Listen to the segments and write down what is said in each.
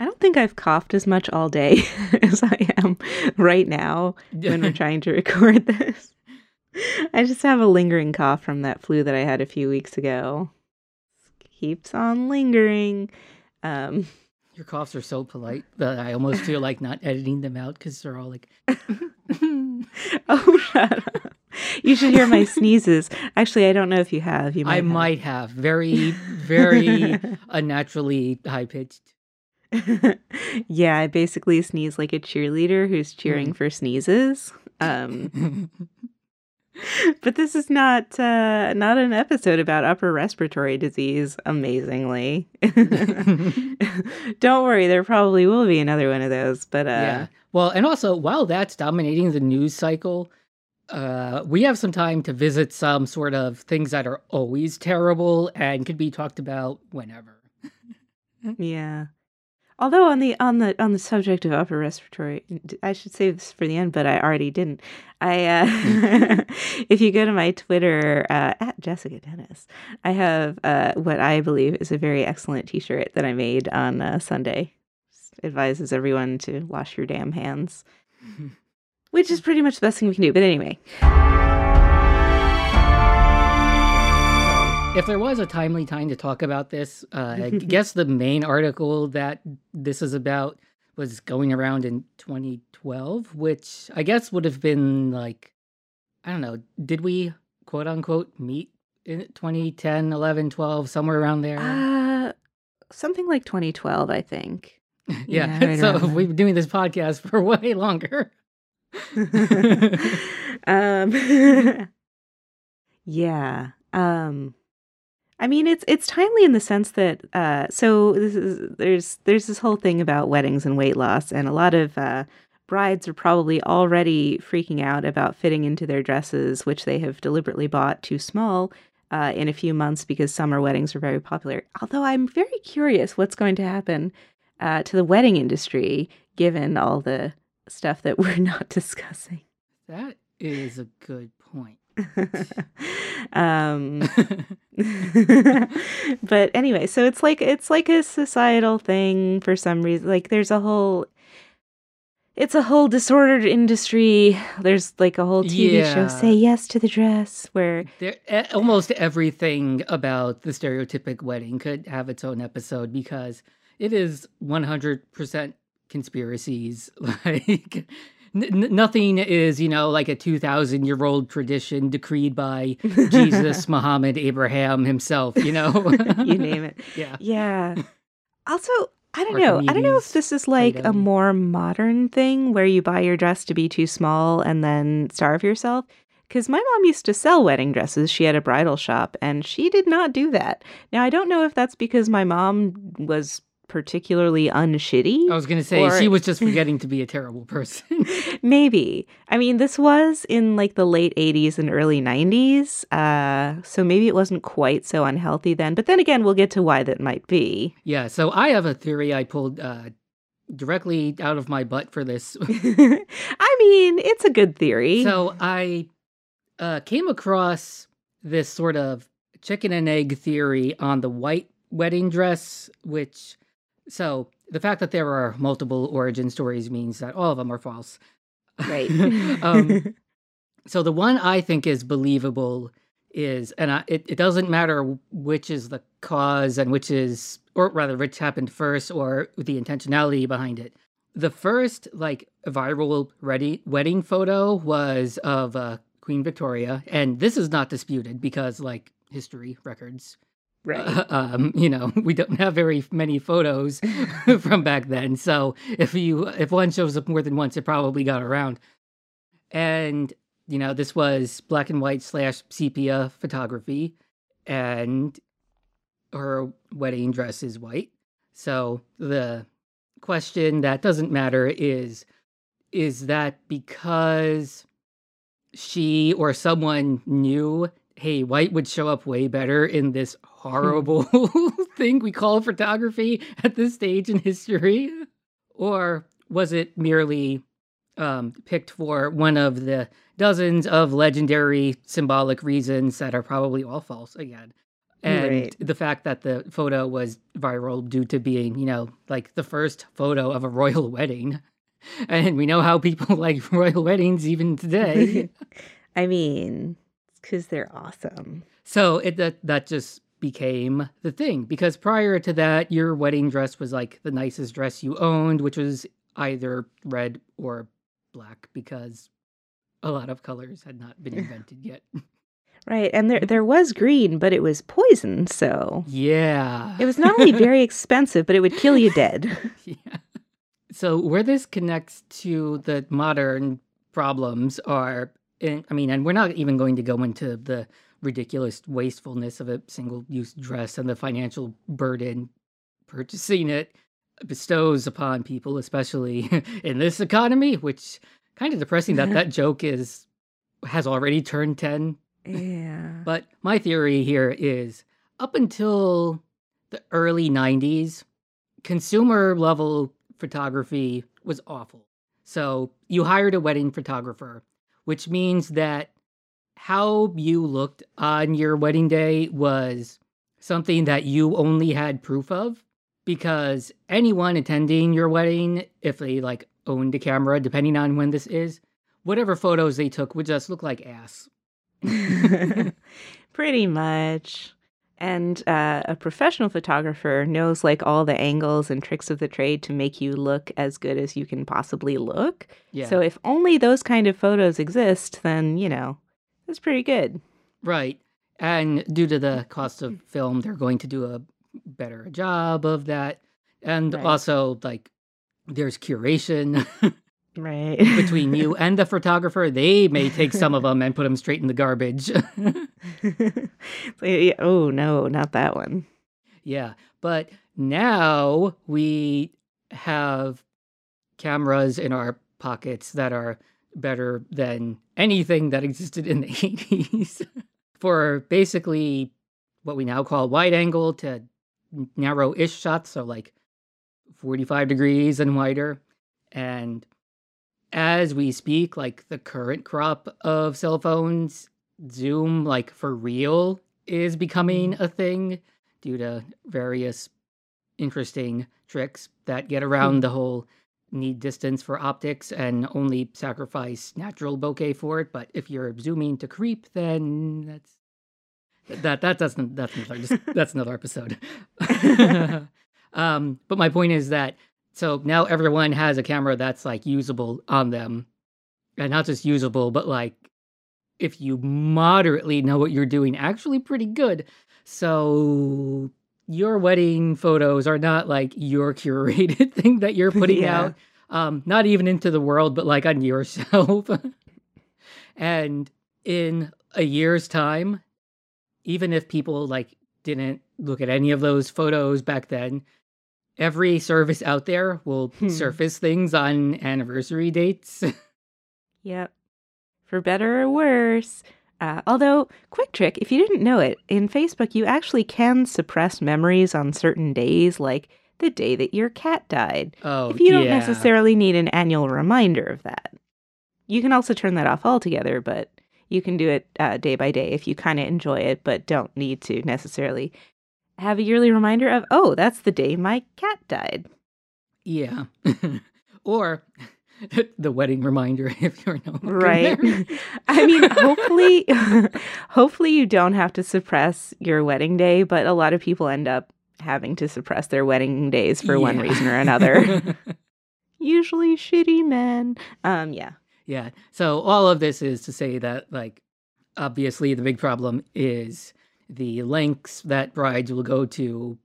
I don't think I've coughed as much all day as I am right now when we're trying to record this. I just have a lingering cough from that flu that I had a few weeks ago. Keeps on lingering. Um, Your coughs are so polite that I almost feel like not editing them out because they're all like. oh, shut up. You should hear my sneezes. Actually, I don't know if you have. You might I have. might have very, very unnaturally high pitched. yeah, I basically sneeze like a cheerleader who's cheering Mm. for sneezes. Um, but this is not uh, not an episode about upper respiratory disease. Amazingly, don't worry, there probably will be another one of those. But uh, yeah. Well, and also while that's dominating the news cycle, uh, we have some time to visit some sort of things that are always terrible and could be talked about whenever. Yeah. Although on the on the on the subject of upper respiratory, I should save this for the end, but I already didn't. I uh, if you go to my Twitter uh, at Jessica Dennis, I have uh, what I believe is a very excellent T-shirt that I made on uh, Sunday. Just advises everyone to wash your damn hands, which is pretty much the best thing we can do. But anyway, If there was a timely time to talk about this, uh, I guess the main article that this is about was going around in 2012, which I guess would have been like, I don't know, did we quote unquote meet in 2010, 11, 12, somewhere around there? uh, something like 2012, I think. yeah. yeah, right so we've been doing this podcast for way longer. um yeah um i mean it's it's timely in the sense that uh so this is there's there's this whole thing about weddings and weight loss and a lot of uh brides are probably already freaking out about fitting into their dresses which they have deliberately bought too small uh, in a few months because summer weddings are very popular although i'm very curious what's going to happen uh, to the wedding industry given all the stuff that we're not discussing That is a good point. um but anyway so it's like it's like a societal thing for some reason like there's a whole it's a whole disordered industry there's like a whole tv Yeah. show say yes to the dress where There, almost everything about the stereotypic wedding could have its own episode because it is 100% conspiracies. Like, n- nothing is, you know, like a 2,000 year old tradition decreed by Jesus, Muhammad, Abraham himself, you know? you name it. Yeah. yeah. Also i don't know. I don't know if this is like a more modern thing where you buy your dress to be too small and then starve yourself. Because my mom used to sell wedding dresses. She had a bridal shop and she did not do that. Now i don't know if that's because my mom was particularly unshitty I was going to say, Or- she was just forgetting to be a terrible person. maybe i mean this was in like the late 80s and early 90s uh so maybe it wasn't quite so unhealthy then but then again we'll get to why that might be yeah. So I have a theory I pulled uh, directly out of my butt for this I mean, it's a good theory. So I uh, came across this sort of chicken and egg theory on the white wedding dress, which, so the fact that there are multiple origin stories means that all of them are false. right. um, so the one I think is believable is, and I, it, it doesn't matter which is the cause and which is, or rather, which happened first or the intentionality behind it. The first like viral ready, wedding photo was of uh, Queen Victoria, and this is not disputed because like history records, right. um, you know, we don't have very many photos from back then. So if you if one shows up more than once, it probably got around. And you know, this was black and white slash sepia photography, and her wedding dress is white. So the question that doesn't matter is is that because she or someone knew hey white would show up way better in this horrible thing we call photography at this stage in history or was it merely um, picked for one of the dozens of legendary symbolic reasons that are probably all false again And Right. the fact that the photo was viral due to being, you know, like the first photo of a royal wedding. And we know how people like royal weddings even today. I mean, because they're awesome. so it that that just became the thing because prior to that your wedding dress was like the nicest dress you owned, which was either red or black because a lot of colors had not been invented yet. Right. And there there was green, but it was poison, so Yeah. it was not only very expensive, but it would kill you dead. yeah. So where this connects to the modern problems are, in, I mean, and we're not even going to go into the ridiculous wastefulness of a single-use dress and the financial burden purchasing it bestows upon people, especially in this economy. Which kind of depressing that that joke is has already turned ten. Yeah. But my theory here is up until the early 90s, consumer level photography was awful. So you hired a wedding photographer, which means that how you looked on your wedding day was something that you only had proof of because anyone attending your wedding, if they like owned a camera, depending on when this is, whatever photos they took would just look like ass. Pretty much. And uh, a professional photographer knows like all the angles and tricks of the trade to make you look as good as you can possibly look. Yeah. So if only those kind of photos exist, then, you know, that's pretty good. Right. And due to the cost of film, they're going to do a better job of that. And Right. also, like, there's curation Right. between you and the photographer. They may take some of them and put them straight in the garbage. Oh, no, not that one. yeah. But now we have cameras in our pockets that are better than anything that existed in the 80s for basically what we now call wide angle to narrow ish shots. So, like 45 degrees and wider. And as we speak, like the current crop of cell phones, Zoom, like for real, is becoming mm-hmm. a thing due to various interesting tricks that get around hmm. the whole need distance for optics and only sacrifice natural bokeh for it. But if you're zooming to creep, then that's that that doesn't that's another just, that's another episode. um, but my point is that so now everyone has a camera that's like usable on them, and not just usable, but like if you moderately know what you're doing, actually pretty good. So your wedding photos are not like your curated thing that you're putting Yeah. out, um, not even into the world, but like on yourself. and in a year's time, even if people like didn't look at any of those photos back then, every service out there will Hmm. surface things on anniversary dates. Yep. For better or worse. Uh, although, quick trick if you didn't know it, in Facebook, you actually can suppress memories on certain days, like the day that your cat died, oh, if you don't yeah. necessarily need an annual reminder of that. You can also turn that off altogether, but you can do it uh, day by day if you kind of enjoy it, but don't need to necessarily have a yearly reminder of, oh, that's the day my cat died. Yeah. or the wedding reminder if you're no Right. I mean, hopefully, hopefully you don't have to suppress your wedding day, but a lot of people end up having to suppress their wedding days for one reason or another. Usually shitty men. Um, yeah. yeah. So all of this is to say that like obviously the big problem is the lengths that brides will go to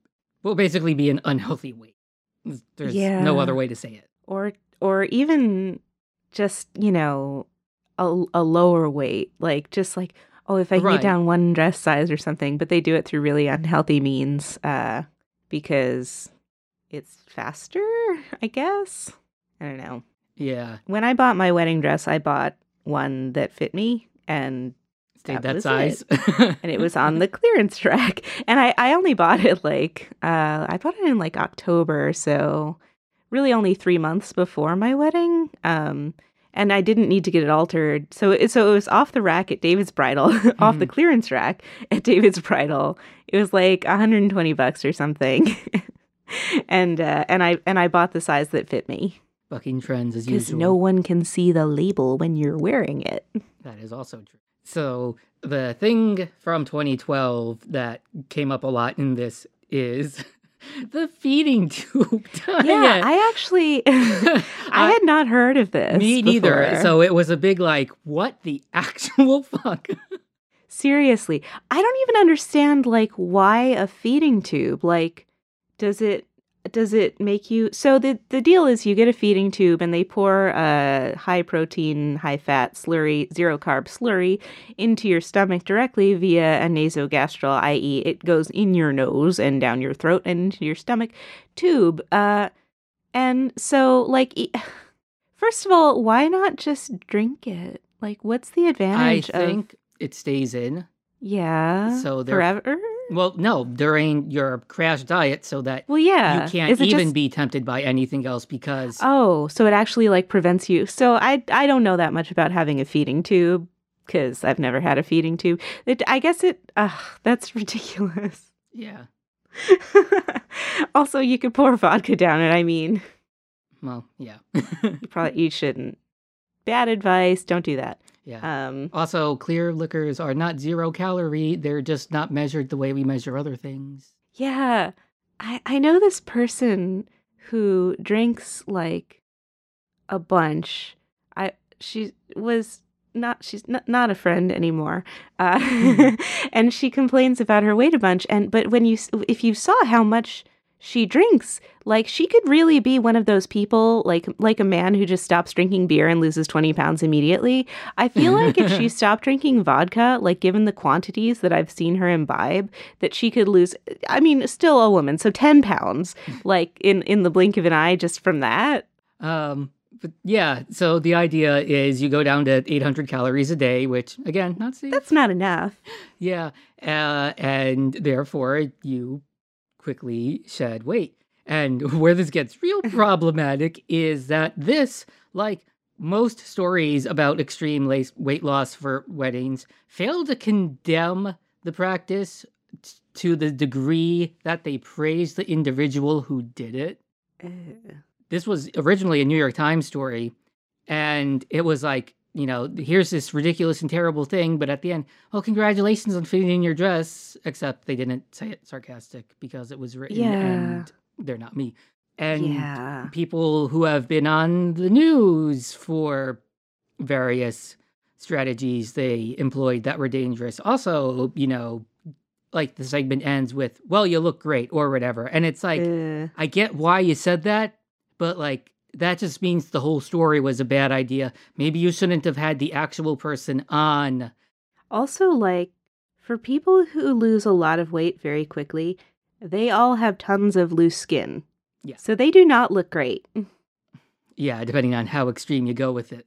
will basically be an unhealthy weight. There's no other way to say it. Or or even just, you know, a, a lower weight, like just like oh, if I can Right. get down one dress size or something, but they do it through really unhealthy means uh because it's faster, I guess. I don't know. Yeah. When I bought my wedding dress, I bought one that fit me and Stayed That that, size. and it was on the clearance rack. And I, I only bought it like uh I bought it in like October, so really only three months before my wedding. Um and I didn't need to get it altered. So it, so it was off the rack at David's Bridal, off the Mhm. clearance rack at David's Bridal. It was like 120 bucks or something. and uh, and I and I bought the size that fit me Bucking trends as because no one can see the label when you're wearing it. That is also true. So the thing from 2012 that came up a lot in this is the feeding tube Yeah. I actually I had not heard of this. Me neither. So it was a big like, what the actual fuck? Seriously, I don't even understand like why a feeding tube. Like, does it does it make you? So the the deal is you get a feeding tube and they pour a high protein, high fat slurry, zero carb slurry into your stomach directly via a nasogastric, i.e., it goes in your nose and down your throat and into your stomach tube. Uh, and so like. First of all, why not just drink it? Like, what's the I advantage of think it stays in. yeah. So there- forever. Well, no, during your crash diet, so that Well, yeah. you can't even just- be tempted by anything else because Oh, so it actually like prevents you. So I I don't know that much about having a feeding tube because I've never had a feeding tube. It, I guess it. Ugh, that's ridiculous. yeah. also, you could pour vodka down it. I mean, Well, yeah. you probably you shouldn't. Bad advice. Don't do that. Yeah. Um. Also, clear liquors are not zero calorie. They're just not measured the way we measure other things. Yeah. I I know this person who drinks like a bunch. I she was not she's not, not a friend anymore. Uh, and she complains about her weight a bunch and but when you if you saw how much she drinks, like she could really be one of those people like like a man who just stops drinking beer and loses 20 pounds immediately. I feel like if she stopped drinking vodka, like given the quantities that I've seen her imbibe, that she could lose I mean, still a woman, so 10 pounds like in in the blink of an eye just from that. Um, but yeah, so the idea is you go down to 800 calories a day, which again, not safe. That's not enough. Yeah, uh, and therefore you quickly shed weight. And where this gets real problematic is that this, like most stories about extreme lace- weight loss for weddings, fail to condemn the practice t- to the degree that they praise the individual who did it. Eh. This was originally a New York Times story, and it was like, you know, here's this ridiculous and terrible thing, but at the end, oh, congratulations on fitting in your dress, except they didn't say it sarcastic because it was written Yeah. and they're not me. And yeah. people who have been on the news for various strategies they employed that were dangerous. Also, you know, like the segment ends with, well, you look great or whatever. And it's like, Uh, I get why you said that, but like that just means the whole story was a bad idea. Maybe you shouldn't have had the actual person on. Also, like, for people who lose a lot of weight very quickly, they all have tons of loose skin. Yeah. So they do not look great. Yeah, depending on how extreme you go with it.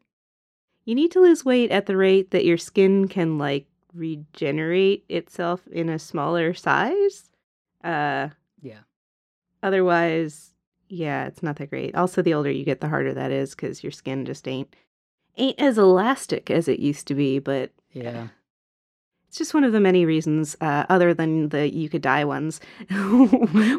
You need to lose weight at the rate that your skin can, like, regenerate itself in a smaller size. Uh, Yeah. otherwise, yeah, it's not that great. Also, the older you get, the harder that is because your skin just ain't ain't as elastic as it used to be. But Yeah. It's just one of the many reasons, uh, other than the you could die ones,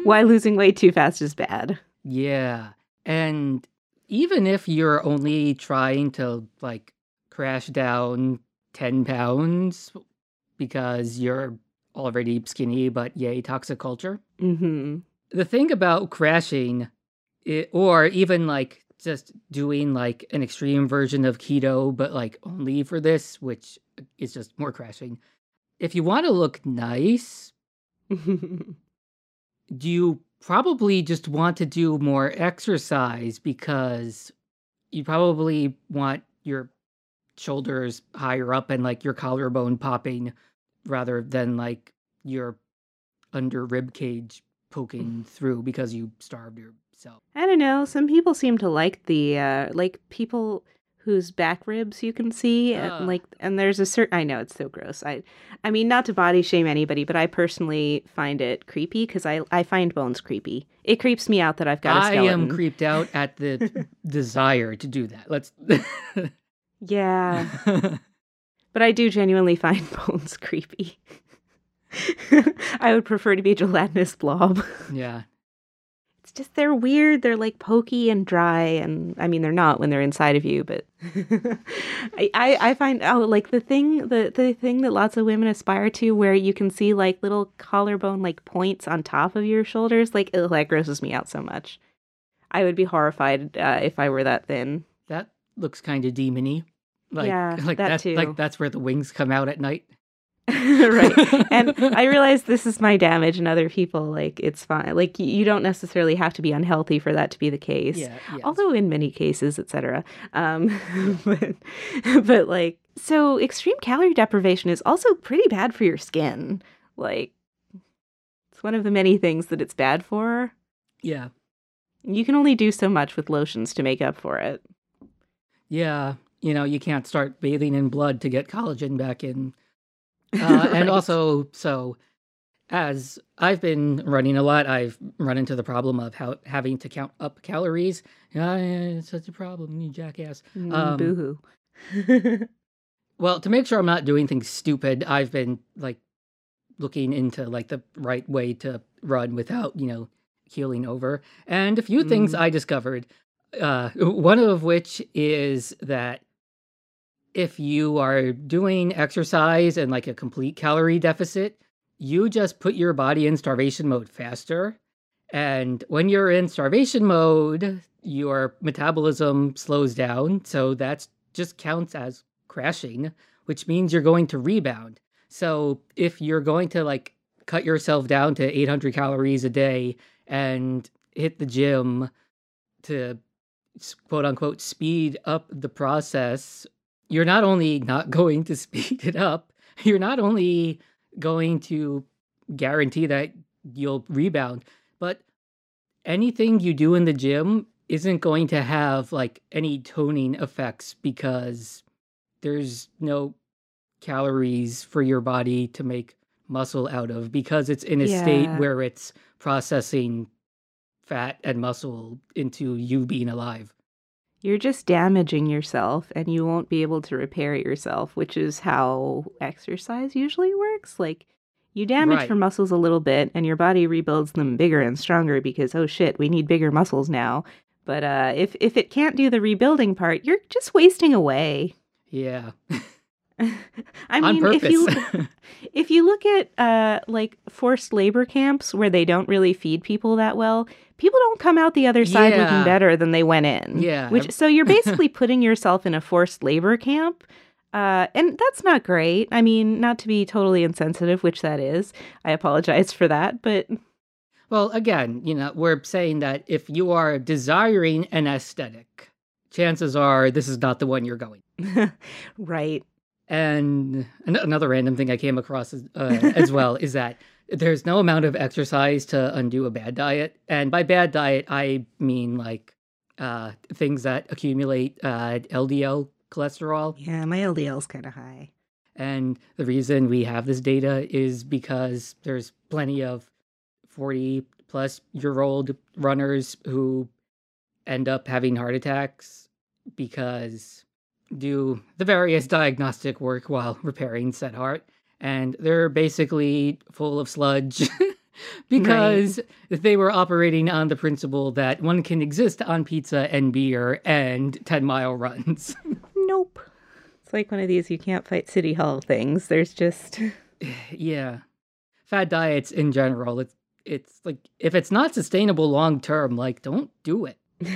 why losing weight too fast is bad. Yeah. And even if you're only trying to like crash down 10 pounds because you're already skinny, but yay, toxic culture. hmm The thing about crashing, it, or even like just doing like an extreme version of keto, but like only for this, which is just more crashing. If you want to look nice, do you probably just want to do more exercise because you probably want your shoulders higher up and like your collarbone popping rather than like your under rib cage poking through because you starved yourself. I don't know. Some people seem to like the uh, like people whose back ribs you can see Ah. and like and there's a certain I know it's so gross. I I mean not to body shame anybody, but I personally find it creepy cuz I I find bones creepy. It creeps me out that I've got a skeleton. I am creeped out at the desire to do that. Let's. yeah, but I do genuinely find bones creepy. I would prefer to be a gelatinous blob. yeah. Just they're weird. They're like pokey and dry, and I mean they're not when they're inside of you. But I, I I find oh like the thing the the thing that lots of women aspire to, where you can see like little collarbone like points on top of your shoulders, like ugh, that grosses me out so much. I would be horrified uh, if I were that thin. That looks kind of demony. Like, Yeah, like that that's too. like that's where the wings come out at night. right. And I realize this is my damage and other people like it's fine. Like you don't necessarily have to be unhealthy for that to be the case. yeah, yeah. although in many cases etc um but but like so extreme calorie deprivation is also pretty bad for your skin like it's one of the many things that it's bad for yeah, you can only do so much with lotions to make up for it yeah. You know, you can't start bathing in blood to get collagen back in. Uh, Right. And also, so as I've been running a lot, I've run into the problem of how having to count up calories. Yeah, it's such a problem, you jackass. Mm, Um, boo-hoo Well, to make sure I'm not doing things stupid, I've been like looking into like the right way to run without, you know, keeling over. And a few things Mm. I discovered. Uh, one of which is that if you are doing exercise and like a complete calorie deficit, you just put your body in starvation mode faster. And when you're in starvation mode, your metabolism slows down. So that just counts as crashing, which means you're going to rebound. So if you're going to like cut yourself down to 800 calories a day and hit the gym to quote unquote speed up the process, you're not only not going to speed it up, you're not only going to guarantee that you'll rebound, but anything you do in the gym isn't going to have like any toning effects because there's no calories for your body to make muscle out of because it's in a state where it's processing fat and muscle into you being alive. You're just damaging yourself and you won't be able to repair it yourself which is how exercise usually works like you damage Right. your muscles a little bit and your body rebuilds them bigger and stronger because oh shit we need bigger muscles now but uh if if it can't do the rebuilding part you're just wasting away Yeah. i mean if you if you look at uh like forced labor camps where they don't really feed people that well people don't come out the other side looking better than they went in Yeah. which so you're basically putting yourself in a forced labor camp uh, and that's not great. I mean, not to be totally insensitive, which that is. I apologize for that, but Well, again, you know, we're saying that if you are desiring an aesthetic, chances are this is not the one you're going. right. And an- another random thing I came across as, uh, as well is that there's no amount of exercise to undo a bad diet. And by bad diet, I mean like uh, things that accumulate uh, LDL cholesterol. Yeah, my LDL's kind of high. And the reason we have this data is because there's plenty of 40 plus year old runners who end up having heart attacks because do the various diagnostic work while repairing said heart and they're basically full of sludge because they were operating on the principle that one can exist on pizza and beer and 10 mile runs Nope. It's like one of these you can't fight City Hall things. There's just. yeah fad diets in general it's it's like if it's not sustainable long term like don't do it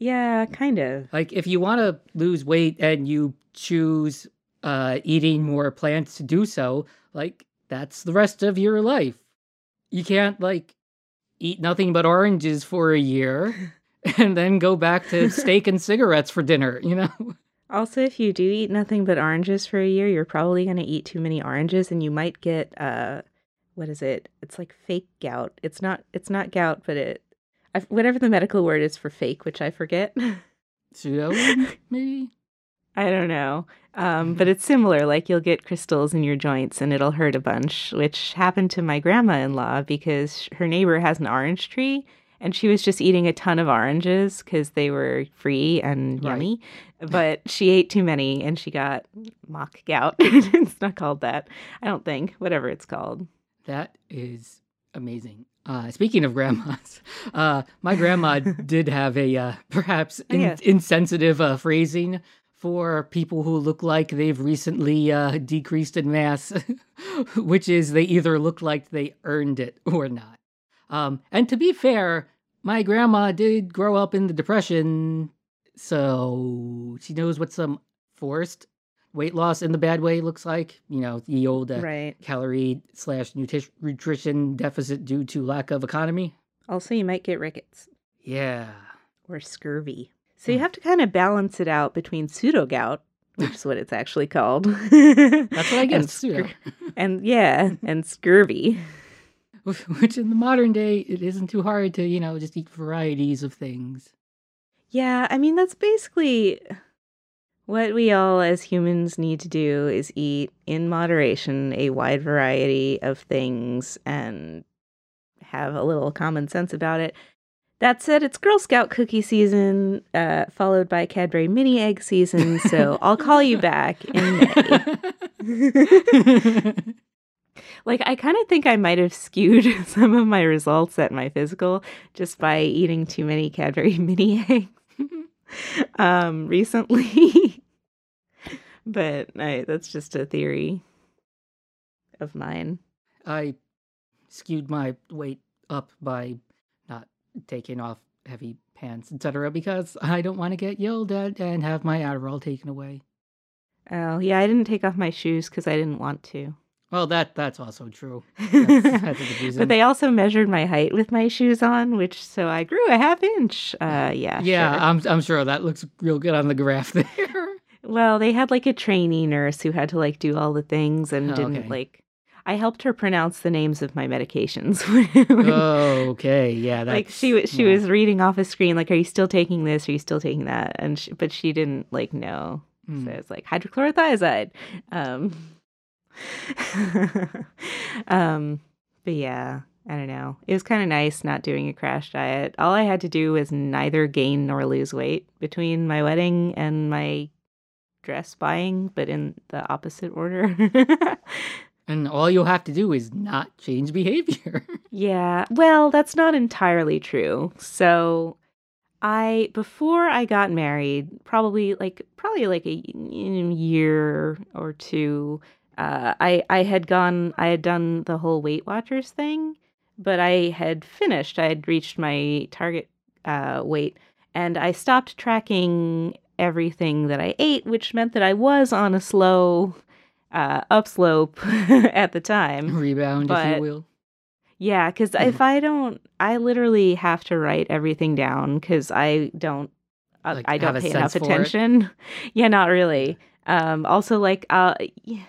yeah, kind of. like if you want to lose weight and you choose uh eating more plants to do so like that's the rest of your life you can't like eat nothing but oranges for a year and then go back to steak and cigarettes for dinner you know Also, if you do eat nothing but oranges for a year, you're probably going to eat too many oranges and you might get uh what is it? It's like fake gout. It's not it's not gout, but it Whatever the medical word is for fake, which I forget. pseudo, maybe. I don't know. Um, but it's similar. Like you'll get crystals in your joints and it'll hurt a bunch, which happened to my grandma in law because her neighbor has an orange tree and she was just eating a ton of oranges because they were free and Right. yummy. But she ate too many and she got mock gout. it's not called that. I don't think. Whatever it's called. That is amazing. Uh, speaking of grandmas, uh, my grandma did have a uh, perhaps Oh, in- yeah. insensitive uh, phrasing for people who look like they've recently uh, decreased in mass, which is they either look like they earned it or not. Um, and to be fair, my grandma did grow up in the Depression, so she knows what some forced weight loss in the bad way looks like. You know, the old uh, Right. calorie slash nutrition nutrition deficit due to lack of economy. Also, you might get rickets Yeah. or scurvy. So you Hmm. have to kind of balance it out between pseudo gout, which is what it's actually called. That's what I and, guess. pseudo. scur- and yeah, and scurvy. Which in the modern day, it isn't too hard to, you know, just eat varieties of things. Yeah, I mean that's basically what we all as humans need to do is eat in moderation a wide variety of things and have a little common sense about it. That said, it's Girl Scout cookie season, uh, followed by Cadbury mini egg season, so I'll call you back in May. Like, I kind of think I might have skewed some of my results at my physical just by eating too many Cadbury mini eggs um, recently. but I, that's just a theory of mine. I skewed my weight up by not taking off heavy pants, etc., because I don't want to get yelled at and have my Adderall taken away. Oh, yeah, I didn't take off my shoes because I didn't want to. Well, that that's also true. That's, that's a good reason. but they also measured my height with my shoes on, which so I grew a half inch. Uh, yeah, yeah, sure. I'm I'm sure that looks real good on the graph there. Well, they had like a trainee nurse who had to like do all the things and Oh, didn't okay. like. I helped her pronounce the names of my medications. when- oh, okay, yeah, that's like she was, she yeah. was reading off a screen, like, "Are you still taking this? Are you still taking that?" And she, but she didn't like know. Hmm. So it's like hydrochlorothiazide. Um, um, but yeah, I don't know. It was kind of nice not doing a crash diet. All I had to do was neither gain nor lose weight between my wedding and my dress buying, but in the opposite order. And all you'll have to do is not change behavior. Yeah, well, that's not entirely true. So, I before I got married, probably like probably like a year or two, uh, I I had gone I had done the whole Weight Watchers thing, but I had finished. I had reached my target uh, weight, and I stopped tracking everything that I ate, which meant that I was on a slow uh, upslope at the time. Rebound, if you will. Yeah, because if I don't, I literally have to write everything down because I don't, uh, Like, I don't pay enough it? attention. yeah, not really. Um, also, like, uh, y-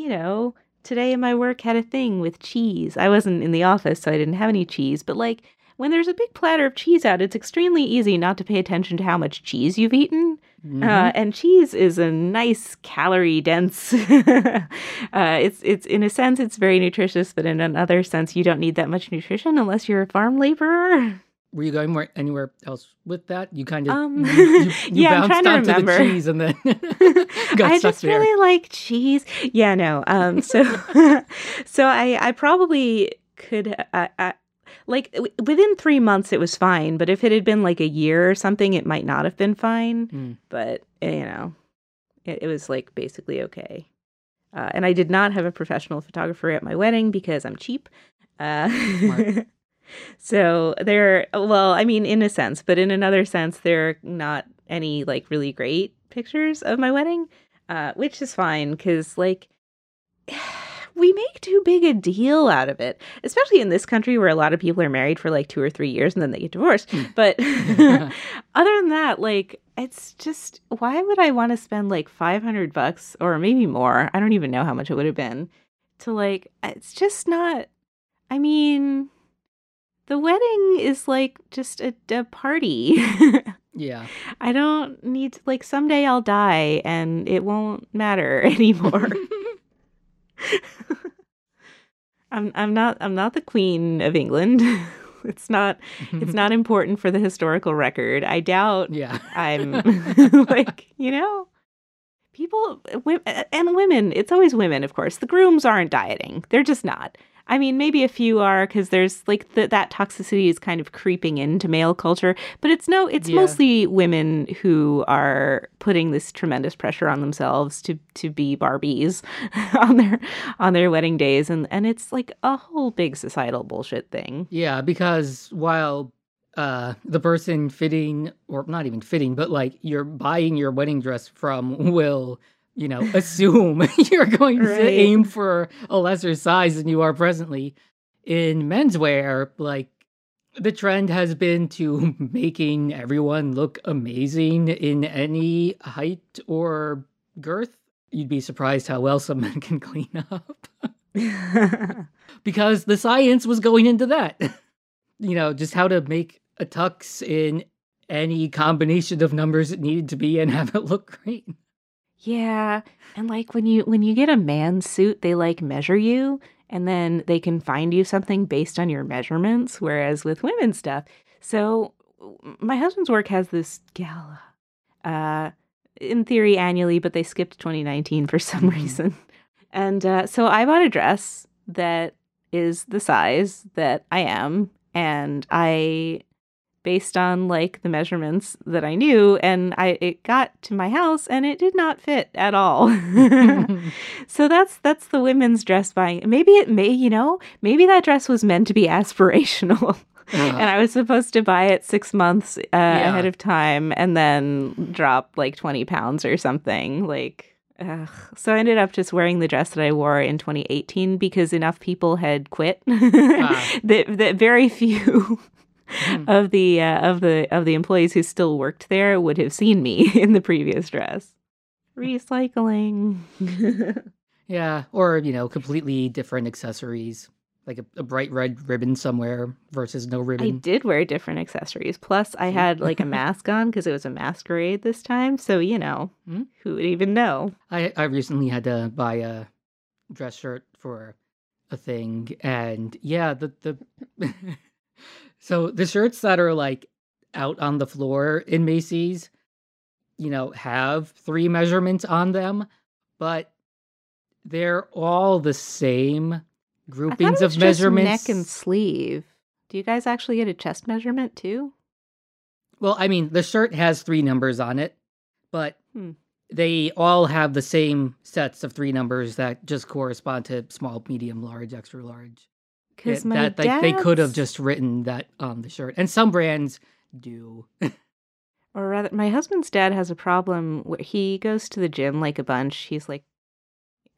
you know, today my work had a thing with cheese. I wasn't in the office, so I didn't have any cheese. But like, when there's a big platter of cheese out, it's extremely easy not to pay attention to how much cheese you've eaten. Mhm. Uh, and cheese is a nice calorie dense. uh, it's it's in a sense it's very nutritious, but in another sense you don't need that much nutrition unless you're a farm laborer. Were you going anywhere else with that? You kind of Um, you, you, you yeah, I'm bounced trying to onto the cheese and then got I just there. really like cheese. Yeah, no. Um, so so I I probably could I, I, like w- within three months it was fine, but if it had been like a year or something, it might not have been fine. Mm. But eh, you know, it, it was like basically okay. Uh, and I did not have a professional photographer at my wedding because I'm cheap. Uh. So there, well, I mean, in a sense, but in another sense, there are not any like really great pictures of my wedding, uh, which is fine because like we make too big a deal out of it, especially in this country where a lot of people are married for like two or three years and then they get divorced. Hmm. But other than that, like it's just why would I want to spend like 500 bucks or maybe more? I don't even know how much it would have been to like it's just not I mean the wedding is like just a, a party. Yeah. I don't need to, like someday I'll die and it won't matter anymore. I'm I'm not I'm not the queen of England. it's not it's not important for the historical record. I doubt Yeah. I'm like, you know, people and women, it's always women, of course. The grooms aren't dieting. They're just not. I mean, maybe a few are because there's like the, that toxicity is kind of creeping into male culture, but it's no, it's Yeah. mostly women who are putting this tremendous pressure on themselves to to be Barbies on their on their wedding days, and and it's like a whole big societal bullshit thing. Yeah, because while uh the person fitting or not even fitting, but like you're buying your wedding dress from will, you know, assume you're going to aim for a lesser size than you are presently. In menswear, like the trend has been to making everyone look amazing in any height or girth. You'd be surprised how well some men can clean up because the science was going into that. you know, just how to make a tux in any combination of numbers it needed to be and have it look great. Yeah, and like when you when you get a man suit, they like measure you and then they can find you something based on your measurements whereas with women's stuff. So my husband's work has this gala uh in theory annually, but they skipped 2019 for some Mhm. reason. And uh so I bought a dress that is the size that I am and I based on like the measurements that I knew and I it got to my house and it did not fit at all. so that's that's the women's dress buying. Maybe it may, you know, maybe that dress was meant to be aspirational. and I was supposed to buy it 6 months uh, ahead of time and then drop like 20 pounds or something like ugh. so I ended up just wearing the dress that I wore in 2018 because enough people had quit that, that very few Hmm. of the uh, of the of the employees who still worked there would have seen me in the previous dress. Recycling. yeah, or, you know, completely different accessories, like a, a bright red ribbon somewhere versus no ribbon. I did wear different accessories. Plus, I had like a mask on because it was a masquerade this time. So you know, Hmm. who would even know? I, I recently had to buy a dress shirt for a thing, and yeah, the the so the shirts that are like out on the floor in Macy's, you know, have three measurements on them, but they're all the same groupings of just measurements. neck and sleeve. Do you guys actually get a chest measurement too? Well, I mean, the shirt has three numbers on it, but Hmm. they all have the same sets of three numbers that just correspond to small, medium, large, extra large. Because my that like they could have just written that on the shirt, and some brands do. or rather my husband's dad has a problem where he goes to the gym like a bunch. He's like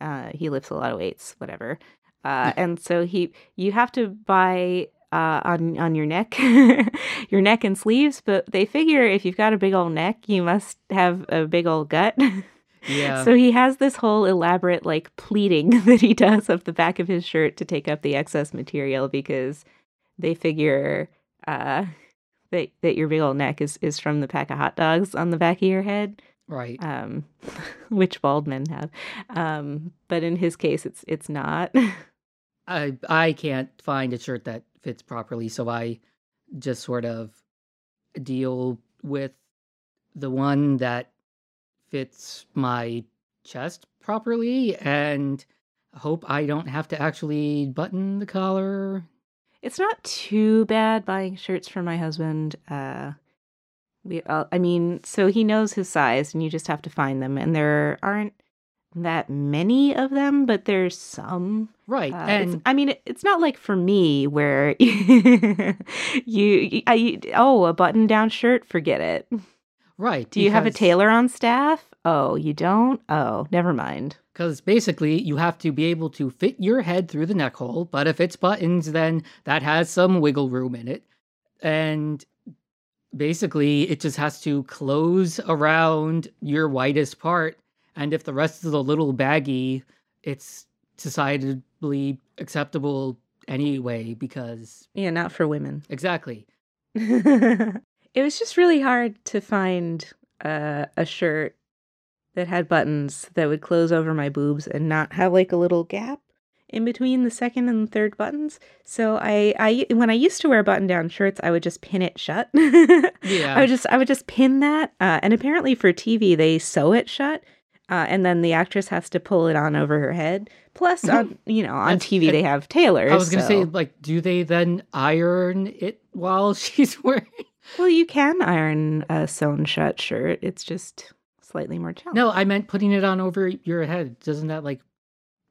uh he lifts a lot of weights whatever. Uh and so he you have to buy uh on on your neck your neck and sleeves but they figure if you've got a big old neck you must have a big old gut Yeah. so he has this whole elaborate like pleating that he does of the back of his shirt to take up the excess material because they figure uh that that your big old neck is is from the pack of hot dogs on the back of your head right. um which bald men have um but in his case it's it's not I I can't find a shirt that fits properly, so I just sort of deal with the one that fits my chest properly and hope I don't have to actually button the collar. it's not too bad buying shirts for my husband uh we uh, i mean so he knows his size and you just have to find them and there aren't that many of them but there's some Right. Uh, and I mean, it- it's not like for me where you, you, I, oh, a button down shirt, forget it. Right. Do you have a tailor on staff? Oh, you don't? Oh, never mind. Because basically, you have to be able to fit your head through the neck hole, but if it's buttons, then that has some wiggle room in it. And basically, it just has to close around your widest part. And if the rest is a little baggy, it's decidedly acceptable anyway, because Yeah, not for women. exactly. It was just really hard to find uh, a shirt that had buttons that would close over my boobs and not have like a little gap in between the second and third buttons. So I, I when I used to wear button-down shirts, I would just pin it shut. Yeah. I would just I would just pin that. Uh, and apparently for TV they sew it shut, uh, and then the actress has to pull it on over her head. Plus, on you know on TV they have tailors. I was gonna say, like, do they then iron it while she's wearing? Well, you can iron a sewn shut shirt. It's just slightly more challenging. No, I meant putting it on over your head. Doesn't that like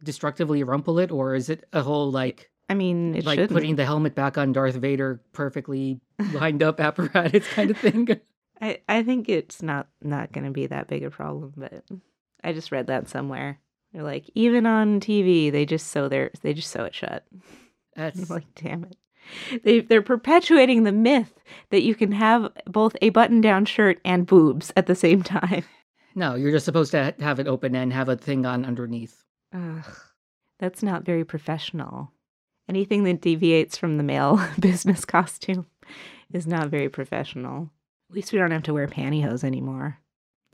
destructively rumple it, or is it a whole like I mean it like shouldn't. putting the helmet back on Darth Vader perfectly lined up apparatus kind of thing? I, I think it's not not going to be that big a problem, but I just read that somewhere. They're like even on TV they just sew their they just sew it shut. That's I'm like damn it. They they're perpetuating the myth that you can have both a button-down shirt and boobs at the same time. no, you're just supposed to have it open and have a thing on underneath. Ugh, that's not very professional. Anything that deviates from the male business costume is not very professional. At least we don't have to wear pantyhose anymore.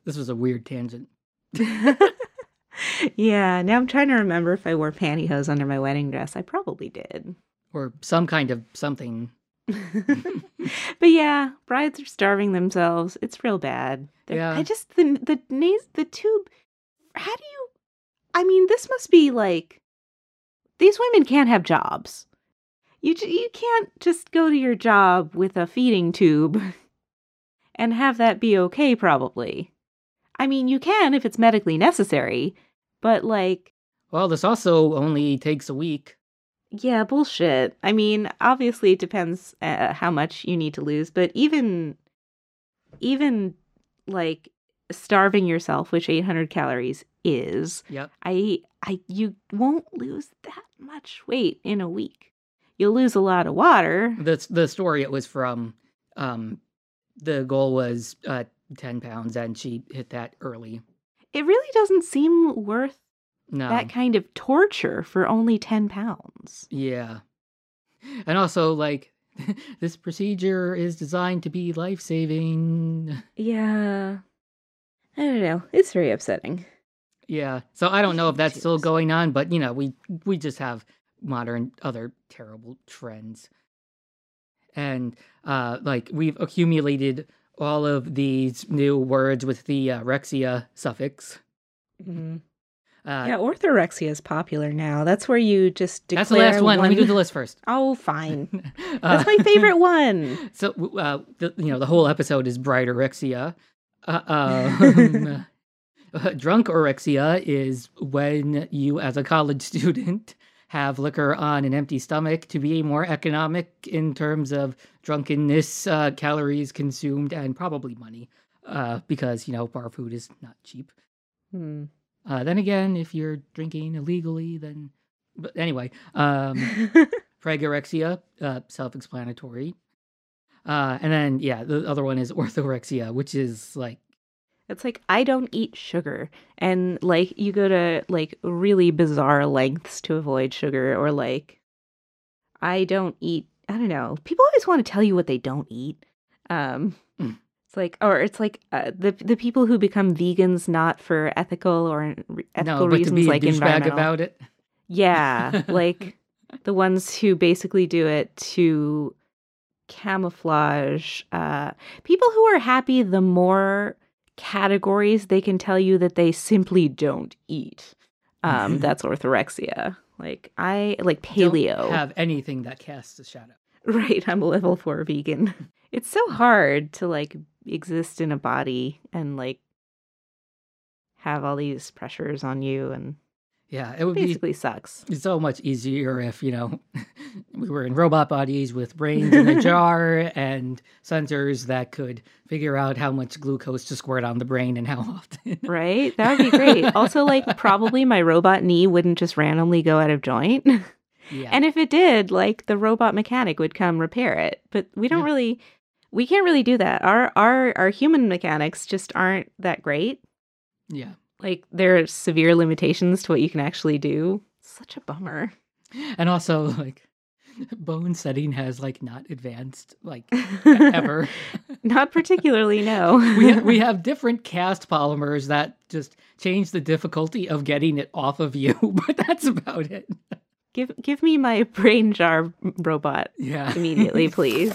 This was a weird tangent. yeah, now I'm trying to remember if I wore pantyhose under my wedding dress. I probably did. Or some kind of something. but yeah, brides are starving themselves. It's real bad. They're- Yeah. I just the the nas- the tube. How do you? I mean, this must be like these women can't have jobs. You j- you can't just go to your job with a feeding tube and have that be okay. Probably. I mean, you can if it's medically necessary, but like Well, this also only takes a week. Yeah, bullshit. I mean, obviously it depends uh, how much you need to lose, but even even like starving yourself, which 800 calories is, Yep. I I you won't lose that much weight in a week. You'll lose a lot of water. The the story it was from, um, the goal was uh ten pounds, and she hit that early. It really doesn't seem worth No. that kind of torture for only 10 pounds. Yeah. And also, like, this procedure is designed to be life saving. Yeah. I don't know. It's very upsetting. Yeah. So I don't know if that's still going on, but you know, we we just have modern other terrible trends. And uh like we've accumulated all of these new words with the uh, rexia suffix. Mhm. Uh, yeah, orthorexia is popular now. That's where you just declare that's the last one. Let me do the list first. Oh, fine. Uh, That's my favorite one. So, uh, the, you know, the whole episode is bride orexia. Uh, um, uh, drunk orexia is when you, as a college student, have liquor on an empty stomach to be more economic in terms of drunkenness, uh, calories consumed, and probably money, uh, because you know bar food is not cheap. Hmm. Uh, then again, if you're drinking illegally, then. But anyway, um, Pregorexia, uh, self-explanatory. Uh, and then yeah, the other one is orthorexia, which is like it's like I don't eat sugar, and like you go to like really bizarre lengths to avoid sugar, or like I don't eat. I don't know. People always want to tell you what they don't eat. Um, like, or it's like uh, the the people who become vegans not for ethical or ethical no, but to reasons, like environmental. about it. Yeah, like the ones who basically do it to camouflage uh people who are happy the more categories they can tell you that they simply don't eat. Um that's orthorexia. Like I like Don't paleo. have anything that casts a shadow. Right, I'm a level 4 vegan. It's so hard to like exist in a body and like have all these pressures on you and Yeah, it would be basically sucks. It's so much easier if you know we were in robot bodies with brains in a jar and sensors that could figure out how much glucose to squirt on the brain and how often. Right? That would be great. also, like, probably my robot knee wouldn't just randomly go out of joint. yeah. and if it did, like, the robot mechanic would come repair it. But we don't Yeah. really, we can't really do that. Our our our human mechanics just aren't that great. yeah. Like, there are severe limitations to what you can actually do. Such a bummer. And also, like, bone setting has like not advanced like ever. not particularly, no. we ha- we have different cast polymers that just change the difficulty of getting it off of you, but that's about it. Give give me my brain jar robot Yeah. immediately, please.